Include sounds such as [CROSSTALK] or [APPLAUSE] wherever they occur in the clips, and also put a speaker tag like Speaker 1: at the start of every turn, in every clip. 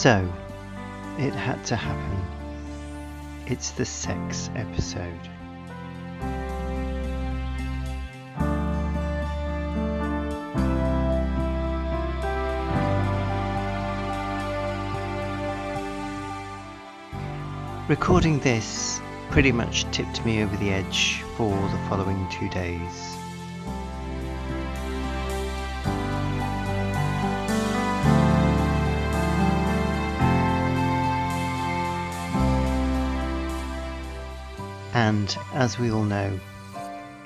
Speaker 1: So, it had to happen. It's the sex episode. Recording this pretty much tipped me over the edge for the following two days. And as we all know,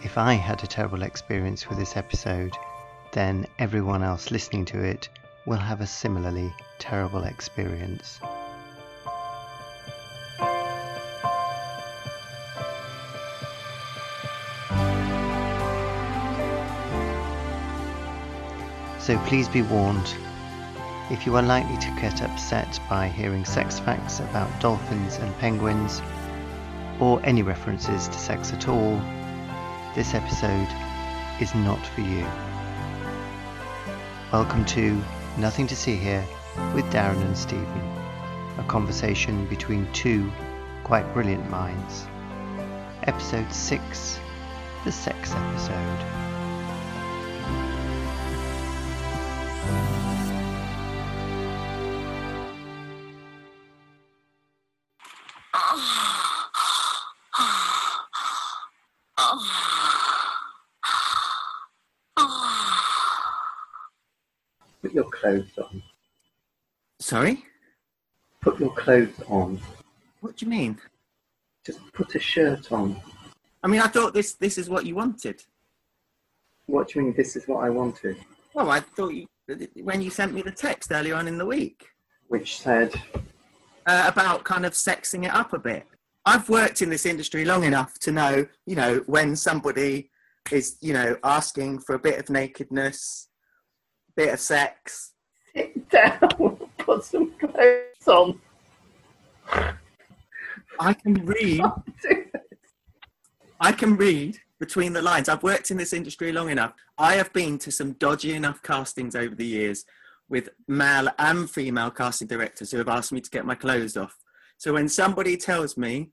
Speaker 1: if I had a terrible experience with this episode, then everyone else listening to it will have a similarly terrible experience. So please be warned if you are likely to get upset by hearing sex facts about dolphins and penguins, or any references to sex at all, this episode is not for you. Welcome to Nothing to See Here with Darren and Stephen, a conversation between two quite brilliant minds. Episode 6 The Sex Episode.
Speaker 2: Clothes on.
Speaker 3: Sorry?
Speaker 2: Put your clothes on.
Speaker 3: What do you mean?
Speaker 2: Just put a shirt on.
Speaker 3: I mean, I thought this this is what you wanted.
Speaker 2: What do you mean this is what I wanted?
Speaker 3: Well, I thought you when you sent me the text earlier on in the week
Speaker 2: Which said,
Speaker 3: uh, about kind of sexing it up a bit. I've worked in this industry long enough to know, you know, when somebody is, you know, asking for a bit of nakedness, bit of sex.
Speaker 2: Sit down, put some clothes on.
Speaker 3: I can read. I can read between the lines. I've worked in this industry long enough. I have been to some dodgy enough castings over the years with male and female casting directors who have asked me to get my clothes off. So when somebody tells me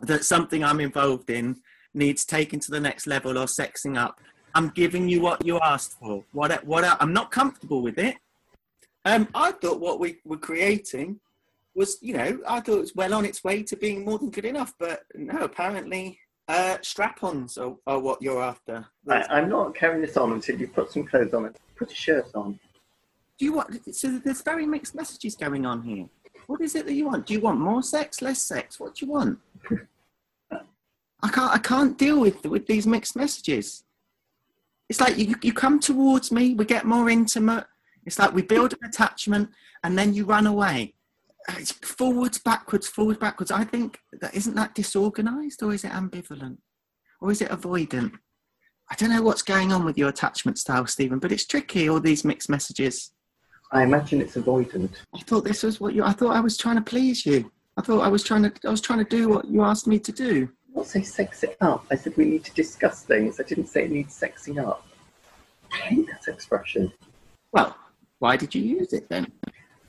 Speaker 3: that something I'm involved in needs taken to the next level or sexing up, I'm giving you what you asked for. What, what I'm not comfortable with it. Um, I thought what we were creating was, you know, I thought it was well on its way to being more than good enough, but no, apparently uh, strap-ons are, are what you're after.
Speaker 2: I, I'm not carrying this on until you put some clothes on and put a shirt on.
Speaker 3: Do you want? So there's very mixed messages going on here. What is it that you want? Do you want more sex, less sex? What do you want? I can't. I can't deal with with these mixed messages. It's like you you come towards me, we get more intimate. It's like we build an attachment, and then you run away. It's forwards, backwards, forwards, backwards. I think that isn't that disorganized, or is it ambivalent, or is it avoidant? I don't know what's going on with your attachment style, Stephen, but it's tricky. All these mixed messages.
Speaker 2: I imagine it's avoidant.
Speaker 3: I thought this was what you. I thought I was trying to please you. I thought I was trying to. I was trying to do what you asked me to do.
Speaker 2: Not say sex it up. I said we need to discuss things. I didn't say it needs sexing up. I hate that expression.
Speaker 3: Well, why did you use it then?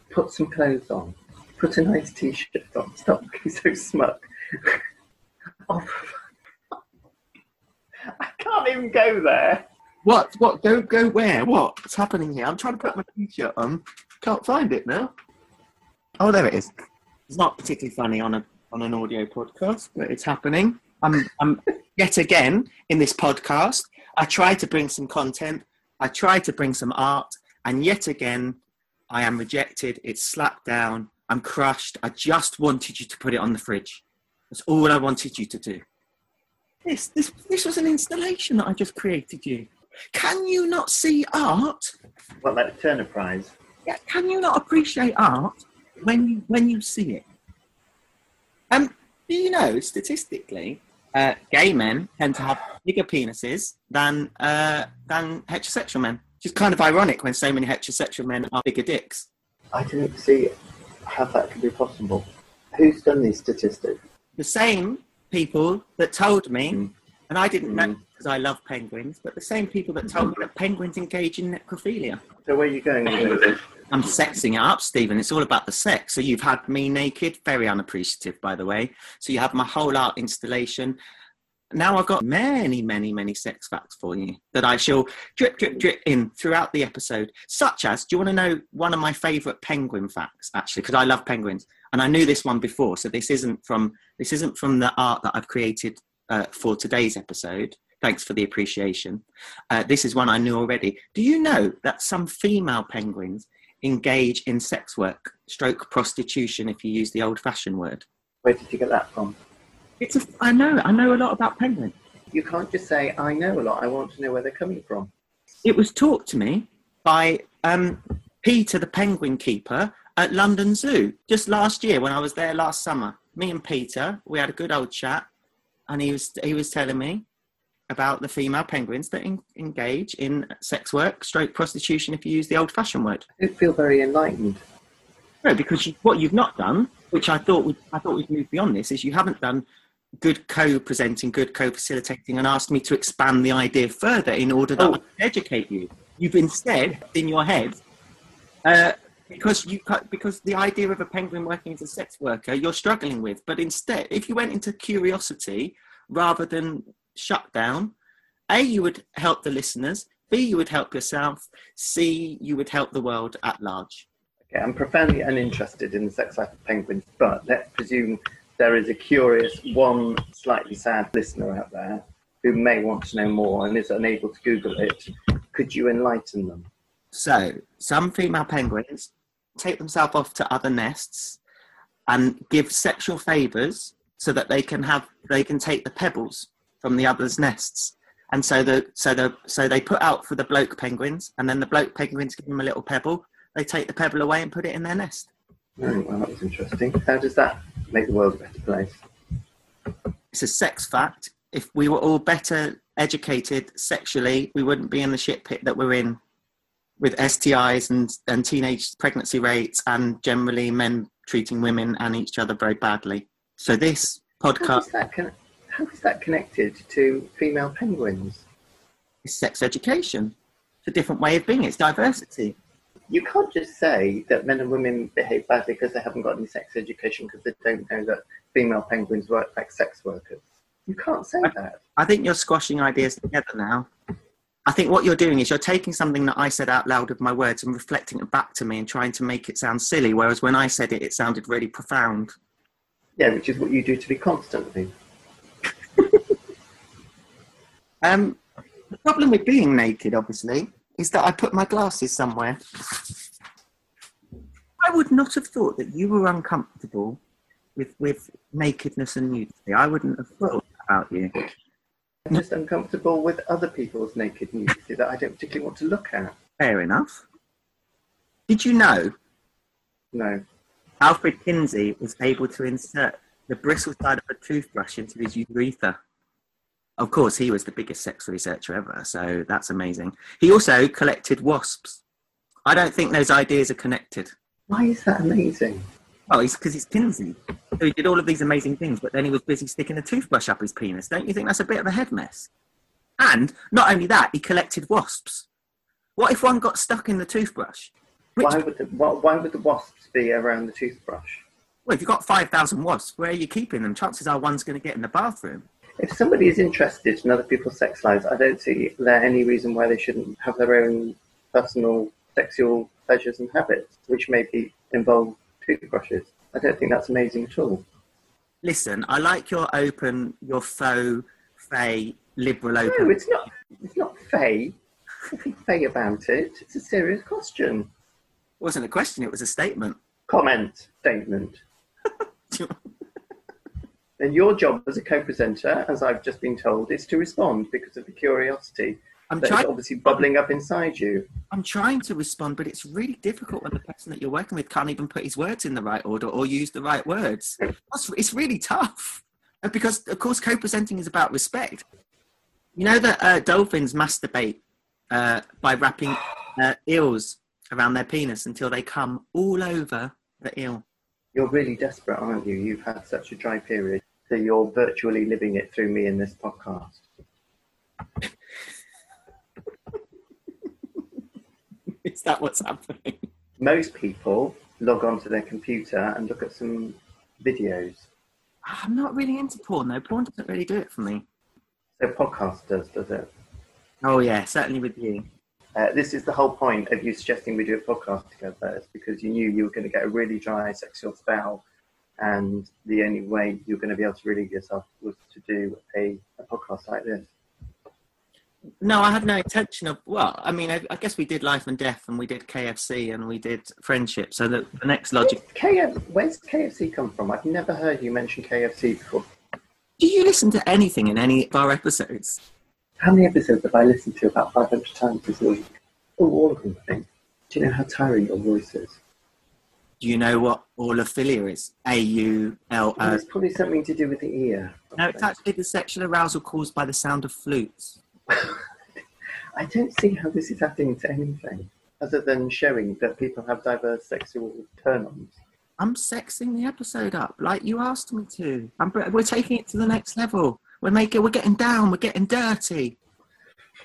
Speaker 2: Put some clothes on. Put a nice t-shirt on. Stop looking so smug. [LAUGHS] oh, [LAUGHS] I can't even go there.
Speaker 3: What? What? Go? Go where? What? What's happening here? I'm trying to put my t-shirt on. Can't find it now. Oh, there it is. It's not particularly funny on a on an audio podcast, but it's happening. I'm, I'm [LAUGHS] yet again in this podcast. I try to bring some content. I try to bring some art, and yet again, I am rejected. It's slapped down. I'm crushed. I just wanted you to put it on the fridge. That's all I wanted you to do. This, this, this was an installation that I just created you. Can you not see art?
Speaker 2: What, like the Turner Prize?
Speaker 3: Yeah, can you not appreciate art when you when you see it? Um, do you know statistically, uh, gay men tend to have bigger penises than uh, than heterosexual men? Which is kind of ironic when so many heterosexual men are bigger dicks.
Speaker 2: I didn't see how that could be possible. Who's done these statistics?
Speaker 3: The same people that told me,
Speaker 2: Mm.
Speaker 3: and I didn't know
Speaker 2: Mm.
Speaker 3: because I love penguins, but the same people that told me that penguins engage in necrophilia.
Speaker 2: So where are you going with this?
Speaker 3: I'm sexing it up, Stephen. It's all about the sex. So you've had me naked, very unappreciative, by the way. So you have my whole art installation. Now I've got many, many, many sex facts for you that I shall drip, drip, drip in throughout the episode. Such as, do you want to know one of my favourite penguin facts? Actually, because I love penguins, and I knew this one before. So this isn't from this isn't from the art that I've created uh, for today's episode. Thanks for the appreciation. Uh, this is one I knew already. Do you know that some female penguins engage in sex work, stroke prostitution, if you use the old-fashioned word?
Speaker 2: Where did you get that from?
Speaker 3: It's a, I know, I know a lot about penguins.
Speaker 2: You can't just say, I know a lot. I want to know where they're coming from.
Speaker 3: It was taught to me by um, Peter, the penguin keeper at London Zoo, just last year when I was there last summer. Me and Peter, we had a good old chat, and he was he was telling me about the female penguins that en- engage in sex work, stroke prostitution, if you use the old-fashioned word.
Speaker 2: I don't feel very enlightened.
Speaker 3: No, because you, what you've not done, which I thought we, I thought we'd move beyond this, is you haven't done good co-presenting, good co-facilitating, and asked me to expand the idea further in order that
Speaker 2: Oh.
Speaker 3: I can educate you. You've instead, in your head, uh, because you because the idea of a penguin working as a sex worker, you're struggling with. But instead, if you went into curiosity rather than shut down, a you would help the listeners. B you would help yourself. C you would help the world at large.
Speaker 2: Okay, I'm profoundly uninterested in the sex life of penguins, but let's presume there is a curious, one slightly sad listener out there who may want to know more and is unable to Google it. Could you enlighten them?
Speaker 3: So, some female penguins take themselves off to other nests and give sexual favors so that they can have they can take the pebbles from the others' nests. And so the so the so they put out for the bloke penguins, and then the bloke penguins give them a little pebble. They take the pebble away and put it in their nest.
Speaker 2: Oh, well, that was interesting. How does that make the world a better place?
Speaker 3: It's a sex fact. If we were all better educated sexually, we wouldn't be in the shit pit that we're in with STIs and, and teenage pregnancy rates and generally men treating women and each other very badly. So this podcast
Speaker 2: is that, con- how is that connected to female penguins?
Speaker 3: is sex education. It's a different way of being. It's diversity.
Speaker 2: You can't just say that men and women behave badly because they haven't got any sex education because they don't know that female penguins work like sex workers. You can't say that.
Speaker 3: I think you're squashing ideas together now. I think what you're doing is you're taking something that I said out loud with my words and reflecting it back to me and trying to make it sound silly, whereas when I said it, it sounded really profound.
Speaker 2: Yeah, which is what you do to me constantly. [LAUGHS]
Speaker 3: Um, the problem with being naked, obviously, is that I put my glasses somewhere. I would not have thought that you were uncomfortable with, with nakedness and nudity. I wouldn't have thought about you.
Speaker 2: I'm just uncomfortable with other people's naked nudity that I don't particularly want to look at.
Speaker 3: Fair enough. Did you know
Speaker 2: No.
Speaker 3: Alfred Kinsey was able to insert the bristle side of a toothbrush into his urethra? Of course, he was the biggest sex researcher ever, so that's amazing. He also collected wasps. I don't think those ideas are connected.
Speaker 2: Why is that amazing?
Speaker 3: Oh, it's because he's Kinsey. So he did all of these amazing things, but then he was busy sticking a toothbrush up his penis. Don't you think that's a bit of a head mess? And not only that, he collected wasps. What if one got stuck in the toothbrush? Which,
Speaker 2: Why would the why, why would the wasps be around the toothbrush?
Speaker 3: well, if you've got 5,000 wasps, where are you keeping them? Chances are one's going to get in the bathroom.
Speaker 2: If somebody is interested in other people's sex lives, I don't see there any reason why they shouldn't have their own personal sexual pleasures and habits, which maybe involve toothbrushes. I don't think that's amazing at all.
Speaker 3: Listen, I like your open, your faux, fey, liberal open.
Speaker 2: No, it's not. It's not fey. Nothing fey about it. It's a serious question.
Speaker 3: It wasn't a question, it was a statement.
Speaker 2: Comment statement. [LAUGHS] And your job as a co-presenter, as I've just been told, is to respond because of the curiosity
Speaker 3: I'm
Speaker 2: that is obviously bubbling up inside you.
Speaker 3: I'm trying to respond, but it's really difficult when the person that you're working with can't even put his words in the right order or use the right words. That's- It's really tough. Because, of course, co presenting is about respect. You know that uh, dolphins masturbate uh, by wrapping uh, eels around their penis until they come all over the eel.
Speaker 2: You're really desperate, aren't you? You've had such a dry period that you're virtually living it through me in this podcast. [LAUGHS]
Speaker 3: Is that what's happening?
Speaker 2: Most people log onto their computer and look at some videos.
Speaker 3: I'm not really into porn though. Porn doesn't really do it for me.
Speaker 2: So podcast does, does it?
Speaker 3: Oh yeah, certainly with you.
Speaker 2: Uh, this is the whole point of you suggesting we do a podcast together. It's because you knew you were going to get a really dry sexual spell and the only way you're going to be able to relieve yourself was to do a, a podcast like this.
Speaker 3: No, I had no intention of. Well, I mean, I, I guess we did Life and Death, and we did KFC, and we did Friendship. So the, the next logic.
Speaker 2: KF, where's KFC come from? I've never heard you mention KFC before.
Speaker 3: Do you listen to anything in any of our episodes?
Speaker 2: How many episodes have I listened to about 500 times this week? Oh, all of them, I think. Do you know how tiring your voice is?
Speaker 3: Do you know what aulophilia is? A U L
Speaker 2: Oh, it's probably something to do with the ear.
Speaker 3: No, it's actually the sexual arousal caused by the sound of flutes. [LAUGHS]
Speaker 2: I don't see how this is adding to anything other than showing that people have diverse sexual turn-ons.
Speaker 3: I'm sexing the episode up like you asked me to. I'm, we're taking it to the next level. We're making, we're getting down. We're getting dirty.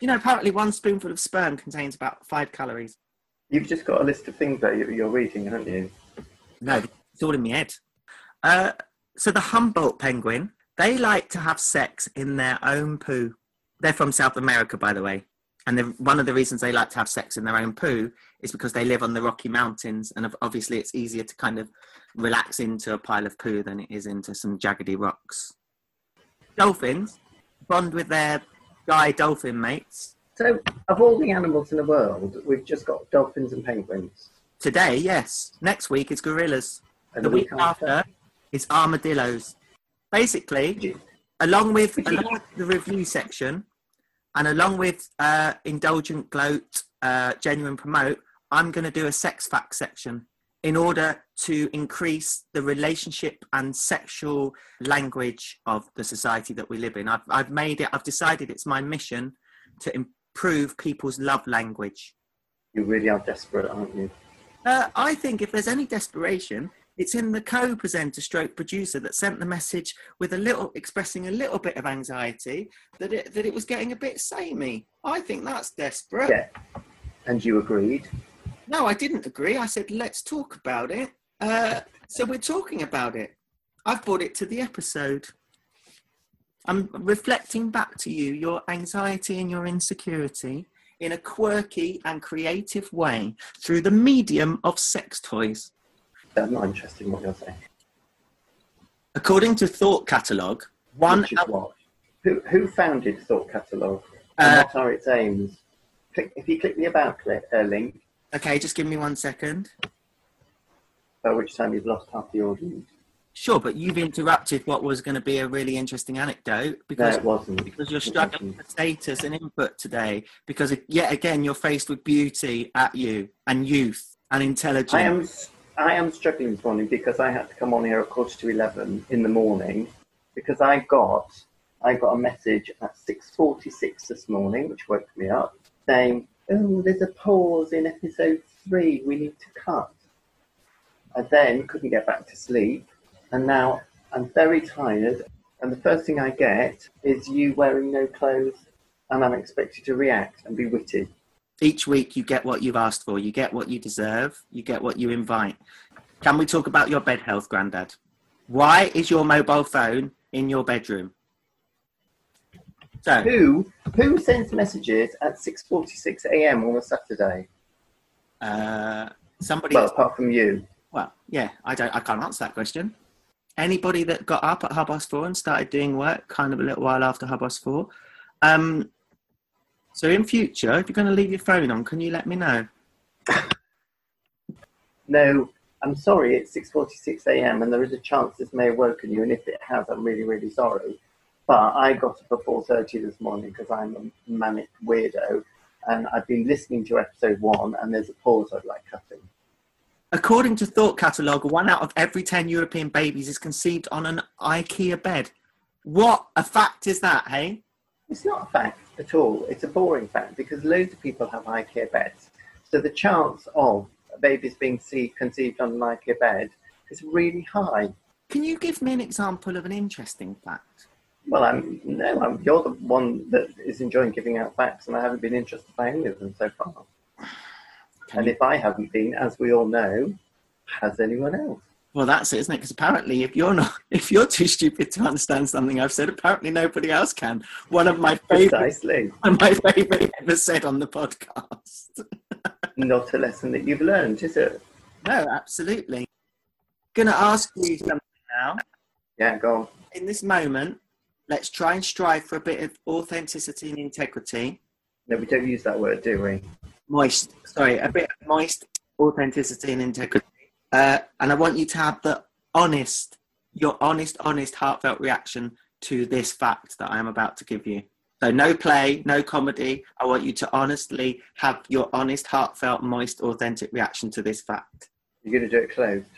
Speaker 3: You know, apparently one spoonful of sperm contains about five calories.
Speaker 2: You've just got a list of things that you're reading, haven't you?
Speaker 3: No, it's all in my head. Uh, so the Humboldt penguin, they like to have sex in their own poo. They're from South America, by the way. And one of the reasons they like to have sex in their own poo is because they live on the Rocky Mountains, and obviously it's easier to kind of relax into a pile of poo than it is into some jaggedy rocks. Dolphins bond with their guy dolphin mates.
Speaker 2: So, of all the animals in the world, we've just got dolphins and penguins.
Speaker 3: Today, yes. Next week it's gorillas.
Speaker 2: And
Speaker 3: the week after is armadillos. Basically, along with, along with the review section and along with uh, indulgent gloat uh, genuine promote i'm going to do a sex fact section in order to increase the relationship and sexual language of the society that we live in i've, I've made it i've decided it's my mission to improve people's love language
Speaker 2: You really are desperate, aren't you?
Speaker 3: Uh, I think if there's any desperation, it's in the co-presenter stroke producer that sent the message with a little expressing a little bit of anxiety that it that it was getting a bit samey. I think that's desperate.
Speaker 2: Yeah. And you agreed.
Speaker 3: No, I didn't agree. I said let's talk about it. Uh, so we're talking about it. I've brought it to the episode. I'm reflecting back to you your anxiety and your insecurity in a quirky and creative way through the medium of sex toys.
Speaker 2: I'm not interested in what you're saying.
Speaker 3: According to Thought Catalog, one?
Speaker 2: Who, who founded Thought Catalog?
Speaker 3: Uh,
Speaker 2: And what are its aims? Click, if you click the About click, uh, link,
Speaker 3: okay, just give me one second.
Speaker 2: by which time you've lost half the audience.
Speaker 3: Sure, but you've interrupted what was going to be a really interesting anecdote because
Speaker 2: wasn't.
Speaker 3: because you're struggling
Speaker 2: wasn't.
Speaker 3: status and input today because yet again you're faced with beauty at you and youth and intelligence.
Speaker 2: I am I am struggling this morning because I had to come on here at quarter to eleven in the morning because I got I got a message at six forty six this morning, which woke me up, saying, "Oh, there's a pause in episode three. We need to cut." I then couldn't get back to sleep, and now I'm very tired. And the first thing I get is you wearing no clothes, and I'm expected to react and be witty.
Speaker 3: Each week you get what you've asked for. You get what you deserve. You get what you invite. Can we talk about your bed health, Grandad? Why is your mobile phone in your bedroom? So,
Speaker 2: Who who sends messages at six forty six a.m. on a Saturday?
Speaker 3: uh, somebody.
Speaker 2: Well, apart from you.
Speaker 3: Well, yeah, I don't. I can't answer that question. Anybody that got up at past four and started doing work kind of a little while after past four. Um, so in future, if you're going to leave your phone on, can you let me know? [LAUGHS]
Speaker 2: No, I'm sorry. It's six forty six a.m. and there is a chance this may have woken you. And if it has, I'm really really sorry. But I got up at four thirty this morning because I'm a manic weirdo, and I've been listening to episode one, and there's a pause I'd like cutting.
Speaker 3: According to Thought Catalog, one out of every 10 European babies is conceived on an IKEA bed. What a fact is that, hey?
Speaker 2: It's not a fact at all. It's a boring fact because loads of people have IKEA beds. So the chance of babies being see- conceived on an IKEA bed is really high.
Speaker 3: Can you give me an example of an interesting fact?
Speaker 2: Well, I'm no, I'm, you're the one that is enjoying giving out facts, and I haven't been interested by any of them so far.
Speaker 3: Can
Speaker 2: And
Speaker 3: you-
Speaker 2: if I haven't been, as we all know, has anyone else?
Speaker 3: Well, that's it, isn't it? Because apparently, if you're not, [LAUGHS] if you're too stupid to understand something I've said, apparently nobody else can. One of my favorite, [LAUGHS] of my favorite ever said on the podcast. [LAUGHS]
Speaker 2: Not a lesson that you've learned, is it?
Speaker 3: No, absolutely. Gonna ask you something now.
Speaker 2: Yeah, go on.
Speaker 3: In this moment, let's try and strive for a bit of authenticity and integrity.
Speaker 2: No, we don't use that word, do we?
Speaker 3: Moist, sorry, a bit of moist authenticity and integrity. Uh, and I want you to have the honest, your honest, honest, heartfelt reaction to this fact that I am about to give you. So no play, no comedy. I want you to honestly have your honest, heartfelt, moist, authentic reaction to this fact.
Speaker 2: You're going to do it closed.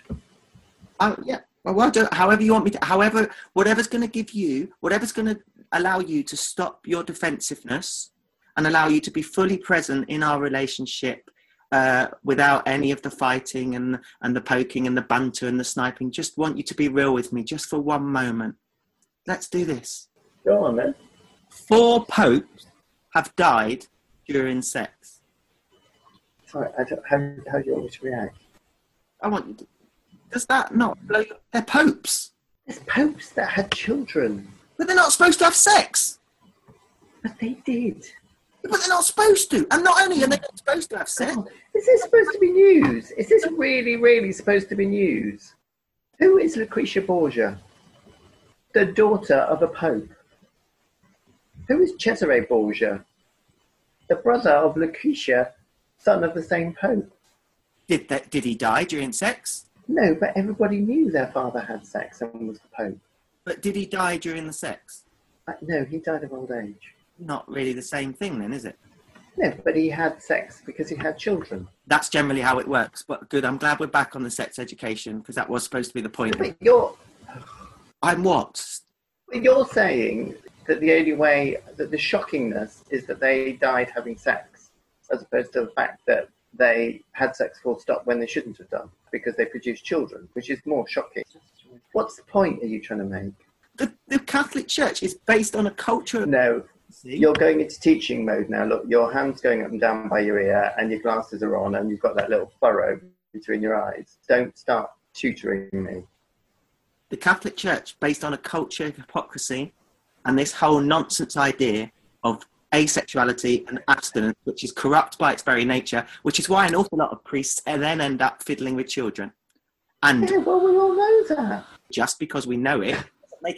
Speaker 3: Oh yeah. Well, well done. However you want me to. However, whatever's going to give you, whatever's going to allow you to stop your defensiveness and allow you to be fully present in our relationship uh, without any of the fighting and and the poking and the banter and the sniping. Just want you to be real with me, just for one moment. Let's do this.
Speaker 2: Go on then.
Speaker 3: Four popes have died during sex.
Speaker 2: Sorry, I don't, how, how do you want me to react?
Speaker 3: I want you to. Does that not blow? Your, they're popes,
Speaker 2: There's popes that had children,
Speaker 3: but they're not supposed to have sex.
Speaker 2: but they did.
Speaker 3: But they're not supposed to. And not only are they not supposed to have sex,
Speaker 2: God, is this supposed to be news? Is this really, really supposed to be news? Who is Lucretia Borgia? The daughter of a pope. Who is Cesare Borgia? The brother of Lucretia, son of the same pope.
Speaker 3: did that, did he die during sex?
Speaker 2: No, but everybody knew their father had sex and was the pope.
Speaker 3: But did he die during the sex?
Speaker 2: Uh, No, he died of old age.
Speaker 3: Not really the same thing, then, is it?
Speaker 2: No, but he had sex because he had children.
Speaker 3: That's generally how it works. But good, I'm glad we're back on the sex education because that was supposed to be the point.
Speaker 2: But you're
Speaker 3: I'm what?
Speaker 2: You're saying that the only way that the shockingness is that they died having sex, as opposed to the fact that they had sex full stop when they shouldn't have done because they produced children, which is more shocking. What's the point are you trying to make?
Speaker 3: The, the Catholic Church is based on a culture.
Speaker 2: No,
Speaker 3: See?
Speaker 2: you're going into teaching mode now. Look, your hand's going up and down by your ear, and your glasses are on, and you've got that little furrow between your eyes. Don't start tutoring me.
Speaker 3: the Catholic Church based on a culture of hypocrisy and this whole nonsense idea of asexuality and abstinence, which is corrupt by its very nature, which is why an awful lot of priests then end up fiddling with children. And
Speaker 2: Yeah, well, we all know that.
Speaker 3: just because we know it,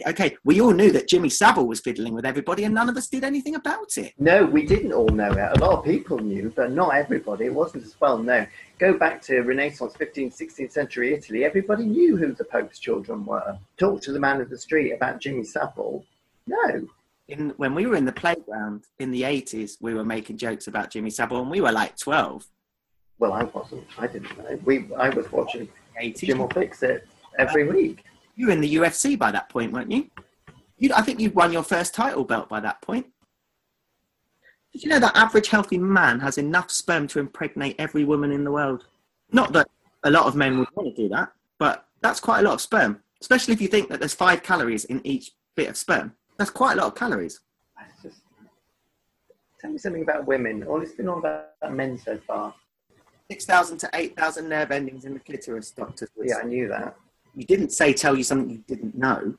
Speaker 3: okay, we all knew that Jimmy Savile was fiddling with everybody and none of us did anything about it.
Speaker 2: No, we didn't all know it. A lot of people knew, but not everybody. It wasn't as well known. Go back to Renaissance, 15th, 16th century Italy. Everybody knew who the Pope's children were. Talk to the man of the street about Jimmy Savile. No.
Speaker 3: In, when we were in the playground in the 80s, we were making jokes about Jimmy Savile and we were like 12.
Speaker 2: Well, I wasn't. I didn't know. We, I was watching
Speaker 3: 80s.
Speaker 2: Jim will fix it every week.
Speaker 3: You were in the UFC by that point, weren't you? you? I think you'd won your first title belt by that point. Did you know that average healthy man has enough sperm to impregnate every woman in the world? Not that a lot of men would want to do that, but that's quite a lot of sperm, especially if you think that there's five calories in each bit of sperm. That's quite a lot of calories.
Speaker 2: Just, tell me something about women. All it's been all about men so far.
Speaker 3: 6,000 to 8,000 nerve endings in the clitoris, doctors
Speaker 2: Yeah. I knew that.
Speaker 3: You didn't say tell you something you didn't know.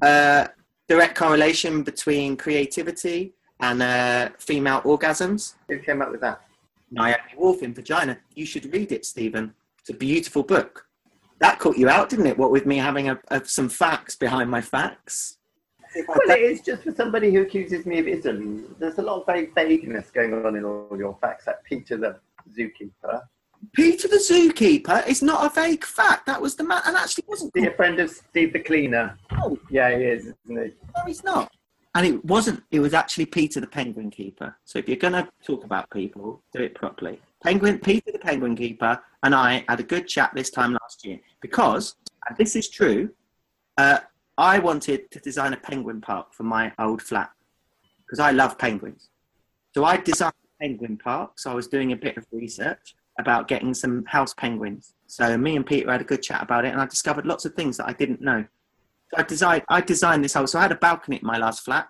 Speaker 3: Uh, direct correlation between creativity and uh, female orgasms.
Speaker 2: Who came up with that?
Speaker 3: Naomi Wolf in Vagina. You should read it, Stephen. It's a beautiful book. That caught you out, didn't it? What with me having a, a, some facts behind my facts.
Speaker 2: Well, it is just for somebody who accuses me of ism. There's a lot of very vagueness going on in all your facts. Like Peter the zookeeper,
Speaker 3: Peter the zookeeper is not a vague fact. That was the man, and actually wasn't.
Speaker 2: be a friend of Steve the cleaner.
Speaker 3: No,
Speaker 2: Yeah, he is, isn't he?
Speaker 3: no, he's not. And it wasn't. It was actually Peter the penguin keeper. So if you're going to talk about people, do it properly. Penguin Peter the penguin keeper and I had a good chat this time last year because, and this is true, uh, I wanted to design a penguin park for my old flat because I love penguins. So I designed a penguin park. So I was doing a bit of research about getting some house penguins. So me and Peter had a good chat about it, and I discovered lots of things that I didn't know. So I designed I designed this whole. So I had a balcony in my last flat.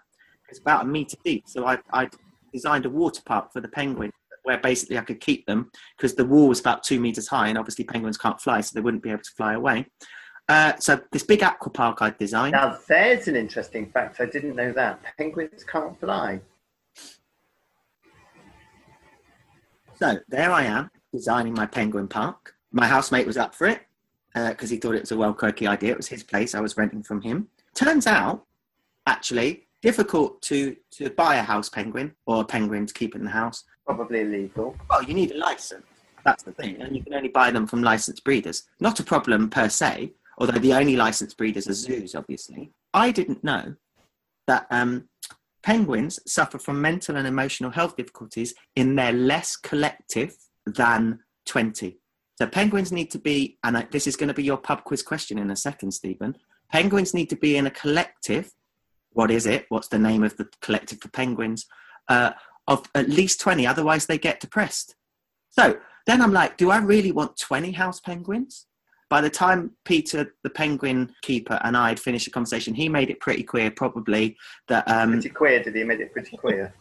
Speaker 3: It's about a meter deep. So I I designed a water park for the penguins, where basically I could keep them because the wall was about two meters high, and obviously penguins can't fly, so they wouldn't be able to fly away. Uh, so this big aqua park I'd designed.
Speaker 2: Now, there's an interesting fact. I didn't know that. Penguins can't fly.
Speaker 3: So there I am designing my penguin park. My housemate was up for it because he thought it was a well quirky idea. It was his place. I was renting from him. Turns out, actually, difficult to to buy a house penguin or a penguin to keep in the house.
Speaker 2: Probably illegal.
Speaker 3: Well, you need a license. That's the thing, and you can only buy them from licensed breeders. Not a problem per se, although the only licensed breeders are zoos, obviously. I didn't know that um, penguins suffer from mental and emotional health difficulties in their less collective than 20. So penguins need to be, and I, this is going to be your pub quiz question in a second, Stephen. Penguins need to be in a collective. What is it? What's the name of the collective for penguins? Uh, of at least 20, otherwise they get depressed. So then I'm like, do I really want 20 house penguins? By the time Peter, the penguin keeper, and I had finished the conversation, he made it pretty clear, probably, that um,
Speaker 2: Pretty queer, did he? Made it pretty queer.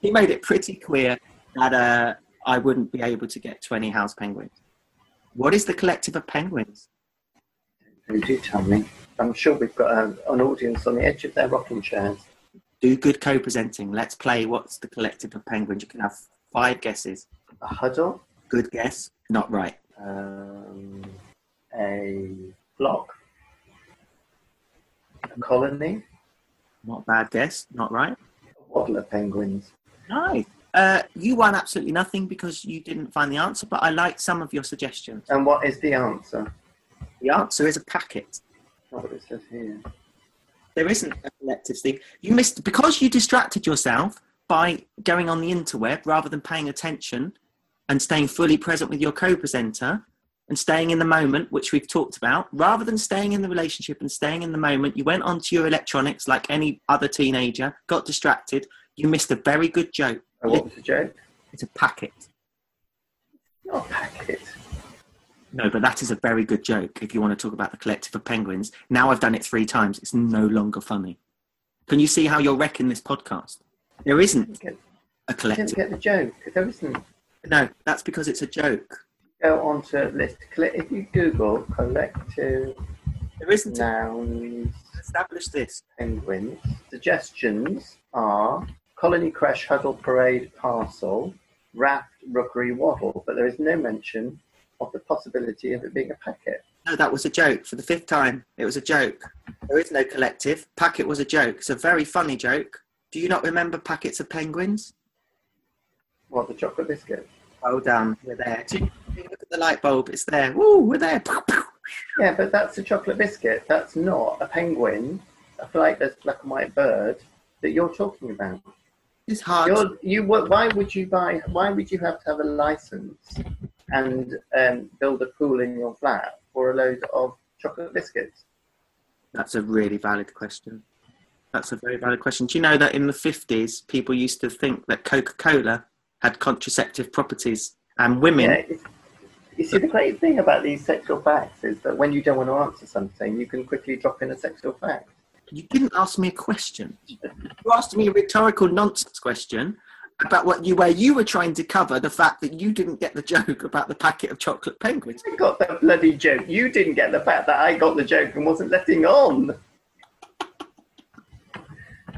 Speaker 3: he made it pretty clear [LAUGHS] that uh, I wouldn't be able to get 20 house penguins. What is the collective of penguins?
Speaker 2: You do tell me. I'm sure we've got a, an audience on the edge of their rocking chairs.
Speaker 3: Do good co presenting. Let's play what's the collective of penguins. You can have five guesses.
Speaker 2: A huddle,
Speaker 3: Good guess, not right.
Speaker 2: um, a flock, a colony,
Speaker 3: Not bad guess, not right.
Speaker 2: a waddle of penguins.
Speaker 3: Nice. Uh, you won absolutely nothing because you didn't find the answer, but I like some of your suggestions.
Speaker 2: And what is the answer?
Speaker 3: The answer is a packet.
Speaker 2: Not what it says here.
Speaker 3: There isn't a collective, thing. You missed because you distracted yourself by going on the interweb rather than paying attention and staying fully present with your co-presenter and staying in the moment, which we've talked about, rather than staying in the relationship and staying in the moment, you went onto your electronics like any other teenager, got distracted, you missed a very good joke.
Speaker 2: Oh, what was the joke?
Speaker 3: It's a packet.
Speaker 2: Not a packet.
Speaker 3: No, but that is a very good joke if you want to talk about the collective of penguins. Now I've done it three times. It's no longer funny. Can you see how you're wrecking this podcast? There isn't
Speaker 2: Get-
Speaker 3: a
Speaker 2: I didn't get the joke. There isn't.
Speaker 3: No, that's because it's a joke.
Speaker 2: Go on to list. If you Google collective
Speaker 3: There isn't
Speaker 2: nouns
Speaker 3: establish this.
Speaker 2: penguins, suggestions are colony crèche, huddle, parade, parcel, raft, rookery, waddle, but there is no mention of the possibility of it being a packet.
Speaker 3: No, that was a joke for the fifth time. It was a joke. There is no collective. Packet was a joke. It's a very funny joke. Do you not remember packets of penguins?
Speaker 2: What, the chocolate biscuit?
Speaker 3: Well done. We're there. Look at the light bulb. It's there. Woo, we're there.
Speaker 2: Yeah, but that's a chocolate biscuit. That's not a penguin, a flightless black and white bird that you're talking about.
Speaker 3: It's hard.
Speaker 2: You're, you, why would you buy? Why would you have to have a license and um, build a pool in your flat for a load of chocolate biscuits?
Speaker 3: That's a really valid question. That's a very valid question. Do you know that in the 50s, people used to think that Coca Cola had contraceptive properties and women.
Speaker 2: Yeah, you see, the great thing about these sexual facts is that when you don't want to answer something, you can quickly drop in a sexual fact.
Speaker 3: You didn't ask me a question. You asked me a rhetorical nonsense question about what you where you were trying to cover the fact that you didn't get the joke about the packet of chocolate penguins.
Speaker 2: I got the bloody joke. You didn't get the fact that I got the joke and wasn't letting on.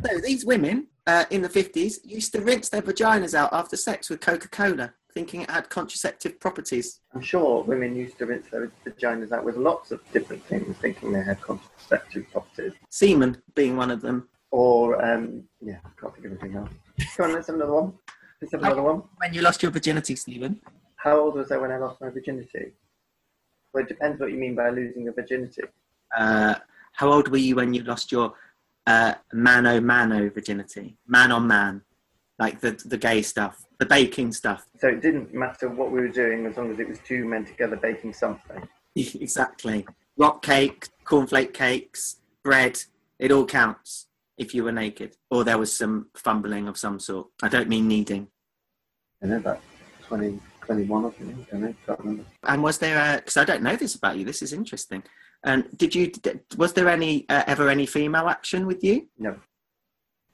Speaker 3: So these women uh, in the 50s used to rinse their vaginas out after sex with Coca Cola, thinking it had contraceptive properties.
Speaker 2: I'm sure women used to rinse their vaginas out with lots of different things, thinking they had contraceptive properties.
Speaker 3: Semen being one of them.
Speaker 2: Or, um, yeah, I can't think of anything else. Come on, let's have another one. Let's have another one.
Speaker 3: When you lost your virginity, Stephen.
Speaker 2: How old was I when I lost my virginity? Well, it depends what you mean by losing your virginity.
Speaker 3: Uh, how old were you when you lost your uh, mano mano virginity? Man on man. Like the, the gay stuff, the baking stuff.
Speaker 2: So it didn't matter what we were doing as long as it was two men together baking something. [LAUGHS]
Speaker 3: exactly. Rock cake, cornflake cakes, bread, it all counts if you were naked or there was some fumbling of some sort. I don't mean kneading.
Speaker 2: I know about 20, 21 or something. I know, can't remember.
Speaker 3: And was there, because I don't know this about you, this is interesting. And did you, was there any, uh, ever any female action with you?
Speaker 2: No.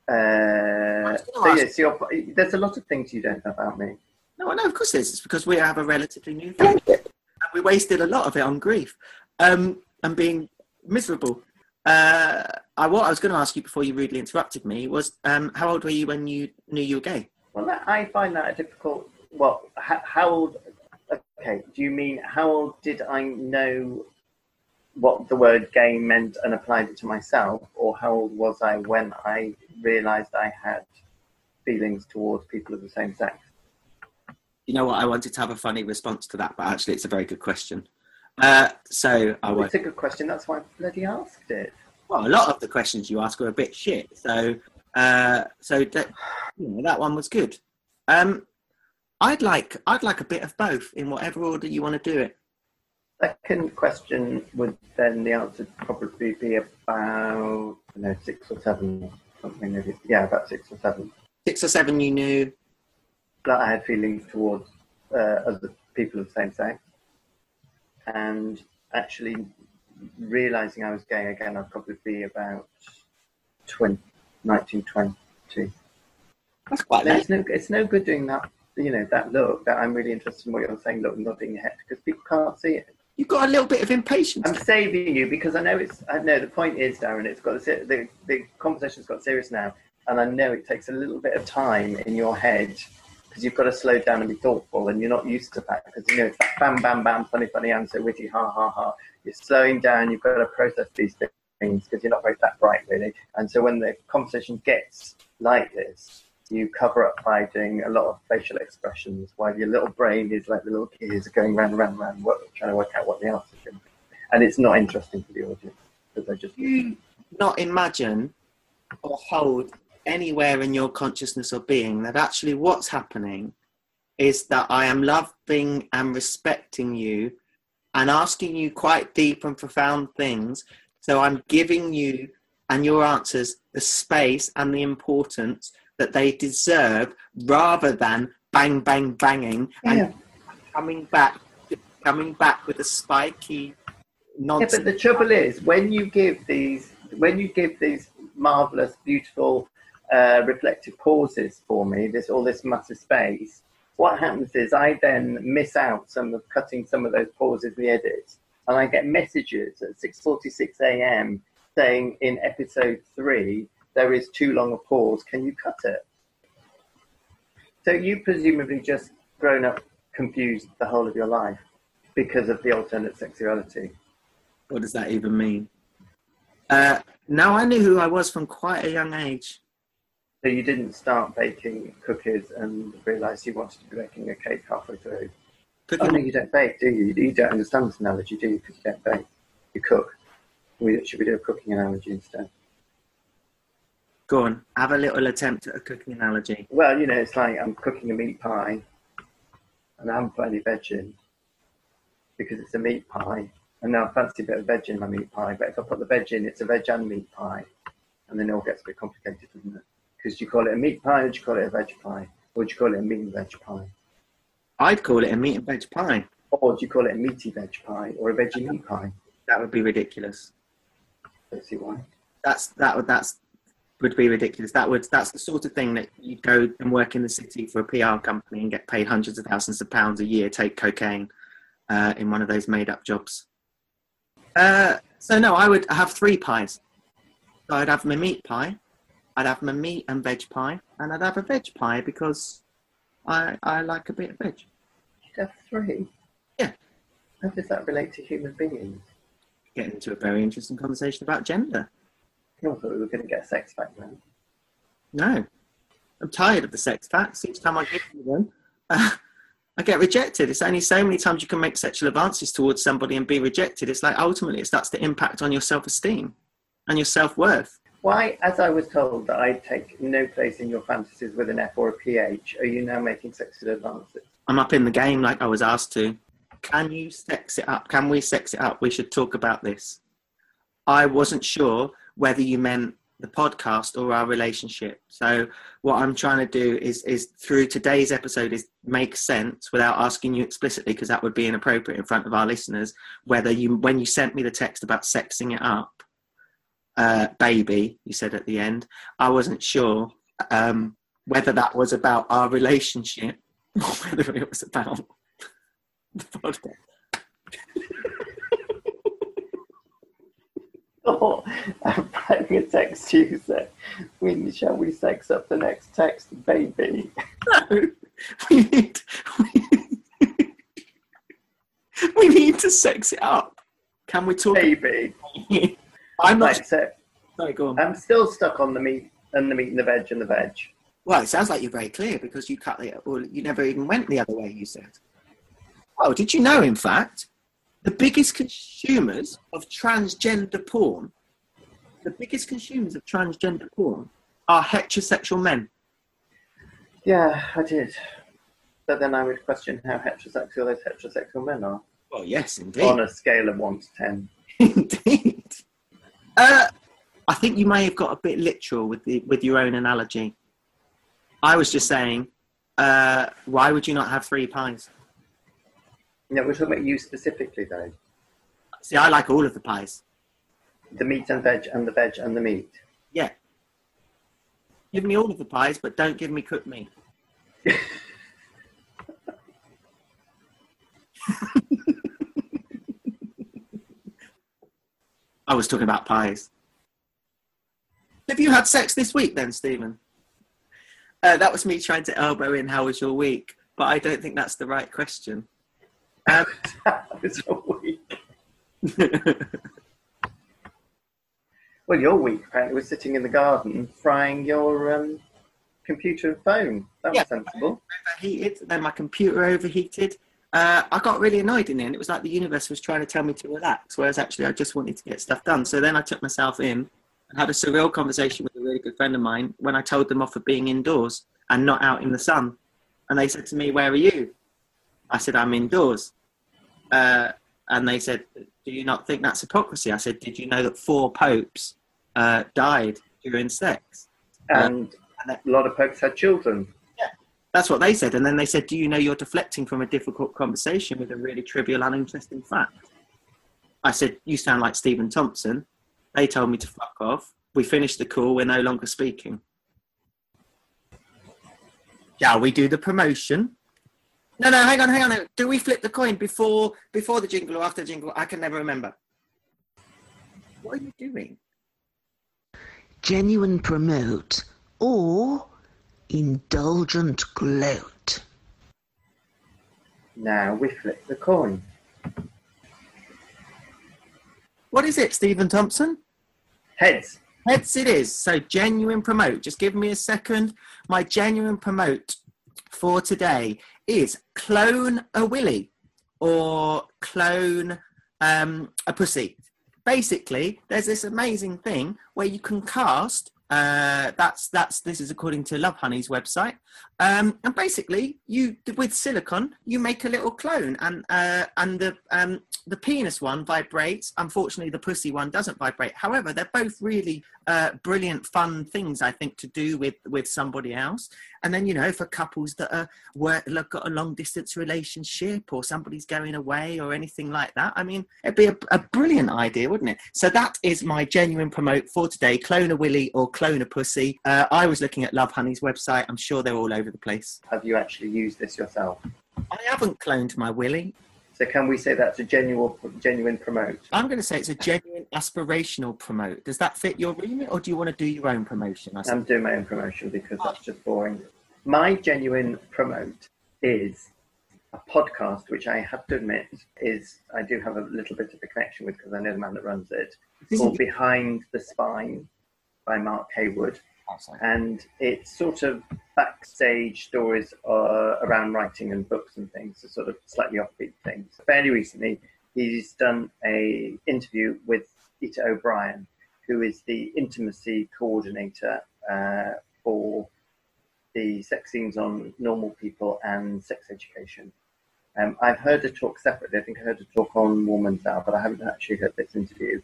Speaker 2: Uh, Uh, so
Speaker 3: gonna
Speaker 2: yes, you're, there's a lot of things you don't know about me.
Speaker 3: No, no, of course there's. It's because we have a relatively new friendship. And we wasted a lot of it on grief um, and being miserable. Uh, I, what I was going to ask you before you rudely interrupted me was um, how old were you when you knew you were gay?
Speaker 2: Well, I find that a difficult. Well, how, how old? Okay, do you mean how old did I know what the word gay meant and applied it to myself, or how old was I when I realised I had feelings towards people of the same sex?
Speaker 3: You know what? I wanted to have a funny response to that, but actually, it's a very good question. Uh, so I won't.
Speaker 2: It's a good question. That's why I bloody asked it.
Speaker 3: Well, a lot of the questions you ask are a bit shit. So, uh, so that you know, that one was good. Um, I'd like I'd like a bit of both in whatever order you want to do it.
Speaker 2: Second question would then the answer probably be about don't know six or seven something maybe yeah about six or seven
Speaker 3: Six or seven, you knew.
Speaker 2: that I had feelings towards uh, other people of the same sex, and actually realizing I was gay again, I'd probably be about 20, 19, 20.
Speaker 3: That's quite late.
Speaker 2: it's no, it's no good doing that. You know that look. That I'm really interested in what you're saying. Look, nodding your head because people can't see it.
Speaker 3: You've got a little bit of impatience.
Speaker 2: I'm saving you because I know it's. I know the point is, Darren. It's got the the, conversation's got serious now, and I know it takes a little bit of time in your head because you've got to slow down and be thoughtful, and you're not used to that because you know it's that bam bam bam, funny funny answer, witty ha ha ha. You're slowing down. You've got to process these things because you're not very that bright really, and so when the conversation gets like this. You cover up by doing a lot of facial expressions while your little brain is like the little gears are going round round round, what, trying to work out what the answer is and it's not interesting for the audience because they just
Speaker 3: you not imagine or hold anywhere in your consciousness or being that actually what's happening is that I am loving and respecting you and asking you quite deep and profound things. So I'm giving you and your answers the space and the importance that they deserve rather than bang, bang, banging and coming back coming back with a spiky nonsense.
Speaker 2: yeah but the trouble is when you give these when you give these marvelous beautiful uh, reflective pauses for me this all this massive space what happens is i then miss out some of cutting some of those pauses in the edit, and i get messages at 6.46 a.m saying in episode three there is too long a pause can you cut it so you presumably just grown up confused the whole of your life because of the alternate sexuality
Speaker 3: What does that even mean? Uh, no, I knew who I was from quite a young age.
Speaker 2: So you didn't start baking cookies and realise you wanted to be baking a cake halfway through. Oh no,
Speaker 3: Cooking,
Speaker 2: you don't bake, do you? You don't understand this analogy, do you? Because you don't bake. You cook. We, should we do a cooking analogy instead?
Speaker 3: Go on, have a little attempt at a cooking analogy.
Speaker 2: Well, you know, it's like I'm cooking a meat pie and I haven't put any veg in because it's a meat pie. And now I fancy a bit of veg in my meat pie, but if I put the veg in, it's a veg and meat pie. And then it all gets a bit complicated, doesn't it? Because you call it a meat pie or do you call it a veg pie? Or do you call it a meat and veg pie?
Speaker 3: I'd call it a meat and veg pie.
Speaker 2: Or do you call it a meaty veg pie or a veggie meat pie?
Speaker 3: That would be ridiculous.
Speaker 2: Don't see why.
Speaker 3: That's that would that's would be ridiculous. That would that's the sort of thing that you go and work in the city for a PR company and get paid hundreds of thousands of pounds a year, take cocaine uh, in one of those made up jobs. Uh, so no, I would have three pies. So I'd have my meat pie, I'd have my meat and veg pie, and I'd have a veg pie because I I like a bit of veg.
Speaker 2: You'd have three?
Speaker 3: Yeah.
Speaker 2: How does that relate to human beings?
Speaker 3: Get into a very interesting conversation about gender.
Speaker 2: I thought we were going to get a sex back then.
Speaker 3: No, I'm tired of the sex facts. Each time I give you them, uh, [LAUGHS] I get rejected. It's only so many times you can make sexual advances towards somebody and be rejected. It's like ultimately it starts to impact on your self-esteem and your self-worth.
Speaker 2: Why, as I was told that I'd take no place in your fantasies with an F or a PH, are you now making sexual advances?
Speaker 3: I'm up in the game like I was asked to. Can you sex it up? Can we sex it up? We should talk about this. I wasn't sure whether you meant the podcast or our relationship. So what I'm trying to do is is through today's episode is make sense without asking you explicitly because that would be inappropriate in front of our listeners. Whether you when you sent me the text about sexing it up, uh, baby, you said at the end, I wasn't sure um, whether that was about our relationship [LAUGHS] or whether it was about the podcast. [LAUGHS]
Speaker 2: Oh, I'm writing a text to you saying, when shall we sex up the next text, baby?
Speaker 3: No, [LAUGHS] we need, we, [LAUGHS] we need to sex it up. Can we talk?
Speaker 2: Baby. [LAUGHS]
Speaker 3: I'm not.
Speaker 2: So
Speaker 3: Sorry, go on.
Speaker 2: I'm still stuck on the meat and the meat and the veg and the veg.
Speaker 3: Well, it sounds like you're very clear because you cut it, or you never even went the other way. You said. Oh, did you know? In fact, the biggest consumers of transgender porn, the biggest consumers of transgender porn, are heterosexual men.
Speaker 2: Yeah, I did. But then I would question how heterosexual those heterosexual men are
Speaker 3: Well, yes, indeed.
Speaker 2: on a scale of 1 to 10. [LAUGHS]
Speaker 3: Indeed. Uh, I think you may have got a bit literal with the with your own analogy. I was just saying, uh, why would you not have three pies?
Speaker 2: No, we're talking about you specifically, though.
Speaker 3: See, I like all of the pies.
Speaker 2: The meat and veg and the veg and the meat.
Speaker 3: Yeah. Give me all of the pies, but don't give me cooked meat. [LAUGHS] I was talking about pies. Have you had sex this week then, Stephen? Uh, that was me trying to elbow in how was your week, but I don't think that's the right question.
Speaker 2: It's a week. [LAUGHS] Well, your week apparently was sitting in the garden frying your um, computer and phone. That was sensible.
Speaker 3: overheated, then my computer overheated. Uh, I got really annoyed in the end. It was like the universe was trying to tell me to relax, whereas actually I just wanted to get stuff done. So then I took myself in and had a surreal conversation with a really good friend of mine when I told them off for being indoors and not out in the sun. And they said to me, Where are you? I said, I'm indoors. Uh, and they said, Do you not think that's hypocrisy? I said, Did you know that four popes uh, died during sex?
Speaker 2: And a lot of popes had children.
Speaker 3: Yeah, That's what they said. And then they said, Do you know you're deflecting from a difficult conversation with a really trivial, uninteresting fact? I said, You sound like Stephen Thompson. They told me to fuck off. We finished the call. We're no longer speaking. Shall we do the promotion? No, no, hang on, hang on. Do we flip the coin before before the jingle or after the jingle? I can never remember. What are you doing?
Speaker 4: genuine promote, or indulgent gloat.
Speaker 2: Now we flip the coin.
Speaker 3: What is it, Stephen Thompson?
Speaker 2: Heads.
Speaker 3: Heads it is. So genuine promote. Just give me a second. My genuine promote for today is clone a willy or clone um, a pussy. Basically, there's this amazing thing where you can cast. Uh, that's that's this is according to Lovehoney's website. Um, and basically, you with silicon, you make a little clone, and uh, and the um, the penis one vibrates. Unfortunately, the pussy one doesn't vibrate. However, they're both really uh, brilliant, fun things I think to do with with somebody else. And then you know, for couples that are work, got a long distance relationship, or somebody's going away, or anything like that. I mean, it'd be a, a brilliant idea, wouldn't it? So that is my genuine promote for today: clone a willy or clone a pussy. Uh, I was looking at Lovehoney's website. I'm sure they're all over the place.
Speaker 2: Have you actually used this yourself?
Speaker 3: I haven't cloned my willy.
Speaker 2: So can we say that's a genuine, genuine promote?
Speaker 3: I'm going to say it's a genuine aspirational promote. Does that fit your remit, or do you want to do your own promotion?
Speaker 2: I'm doing my own promotion because that's just boring. My genuine promote is a podcast, which I have to admit is I do have a little bit of a connection with because I know the man that runs it. Called Behind the Spine by Mark Heywood, and it's sort of backstage stories uh, around writing and books and things, so sort of slightly offbeat things. Fairly recently, he's done a interview with Ita O'Brien, who is the intimacy coordinator uh, for the sex scenes on normal people and sex education. Um, I've heard her talk separately. I think I heard her talk on Woman's Hour, but I haven't actually heard this interview.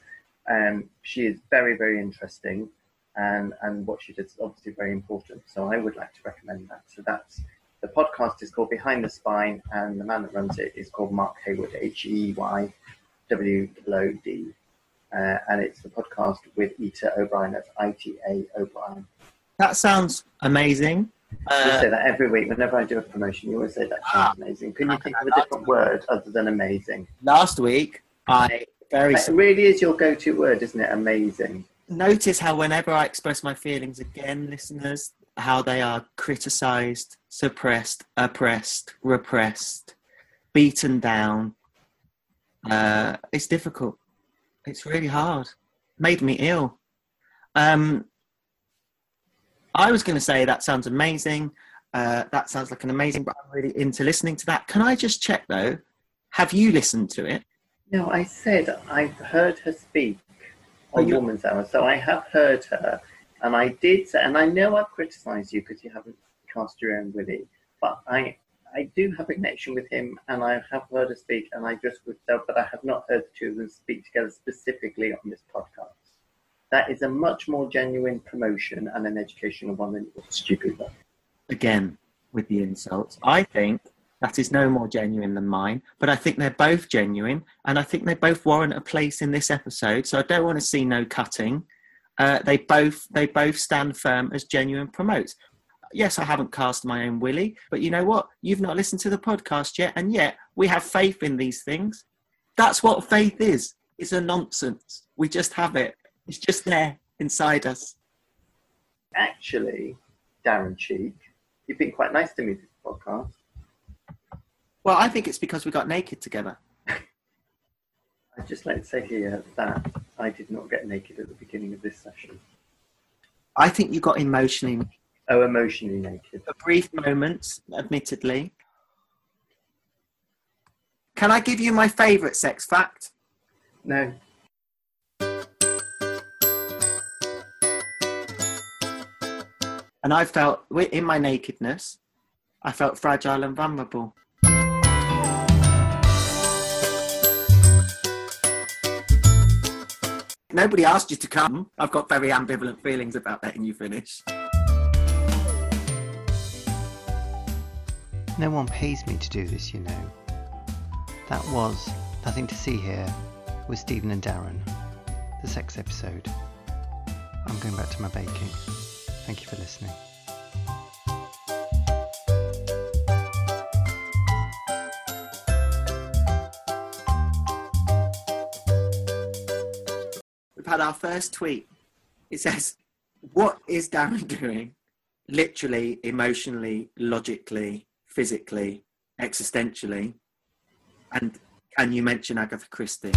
Speaker 2: Um, she is very, very interesting, and and what she did is obviously very important. So I would like to recommend that. So that's the podcast is called Behind the Spine, and the man that runs it is called Mark Heywood, H E Y W O D, uh, and it's the podcast with Ita O'Brien. That's I T A O'Brien.
Speaker 3: That sounds amazing.
Speaker 2: You
Speaker 3: Uh,
Speaker 2: say that every week. Whenever I do a promotion, you always say that
Speaker 3: Ah.
Speaker 2: sounds amazing. Can you think of a different word other than amazing?
Speaker 3: last week, I very
Speaker 2: It really is your go-to word, isn't it? Amazing.
Speaker 3: notice how whenever I express my feelings again, listeners, how they are criticized, suppressed, oppressed, repressed, beaten down. Uh, it's difficult. It's really hard. Made me ill. Um, I was going to say that sounds amazing. Uh, that sounds like an amazing, but I'm really into listening to that. Can I just check though? Have you listened to it?
Speaker 2: No, I said I've heard her speak
Speaker 3: Oh,
Speaker 2: on
Speaker 3: you-
Speaker 2: Woman's Hour, so I have heard her, and I did and I know I've criticised you because you haven't cast your own Willie, but I I do have a connection with him, and I have heard her speak, and I just would say, but I have not heard the two of them speak together specifically on this podcast. That is a much more genuine promotion and an educational one than your stupid one.
Speaker 3: again with the insults. I think that is no more genuine than mine, but I think they're both genuine, and I think they both warrant a place in this episode. So I don't want to see no cutting. Uh, they both they both stand firm as genuine promotes. Yes, I haven't cast my own Willie, but you know what? You've not listened to the podcast yet, and yet we have faith in these things. That's what faith is. It's a nonsense. We just have it. It's just there inside us.
Speaker 2: Actually, Darren Cheek, you've been quite nice to me this podcast.
Speaker 3: Well, I think it's because we got naked together. [LAUGHS]
Speaker 2: I'd just like to say here that I did not get naked at the beginning of this session.
Speaker 3: I think you got emotionally
Speaker 2: Oh, emotionally naked.
Speaker 3: for brief moments, admittedly. Can I give you my favourite sex fact?
Speaker 2: No.
Speaker 3: And I felt, in my nakedness, I felt fragile and vulnerable. Nobody asked you to come. I've got very ambivalent feelings about letting you finish.
Speaker 1: No one pays me to do this, you know. That was Nothing to See Here with Stephen and Darren, the sex episode. I'm going back to my baking. Thank you for listening.
Speaker 3: We've had our first tweet. It says, What is Darren doing? Literally, emotionally, logically, physically, existentially. And can you mention Agatha Christie?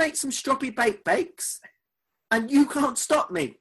Speaker 3: Make some stroppy baked bakes, and you can't stop me.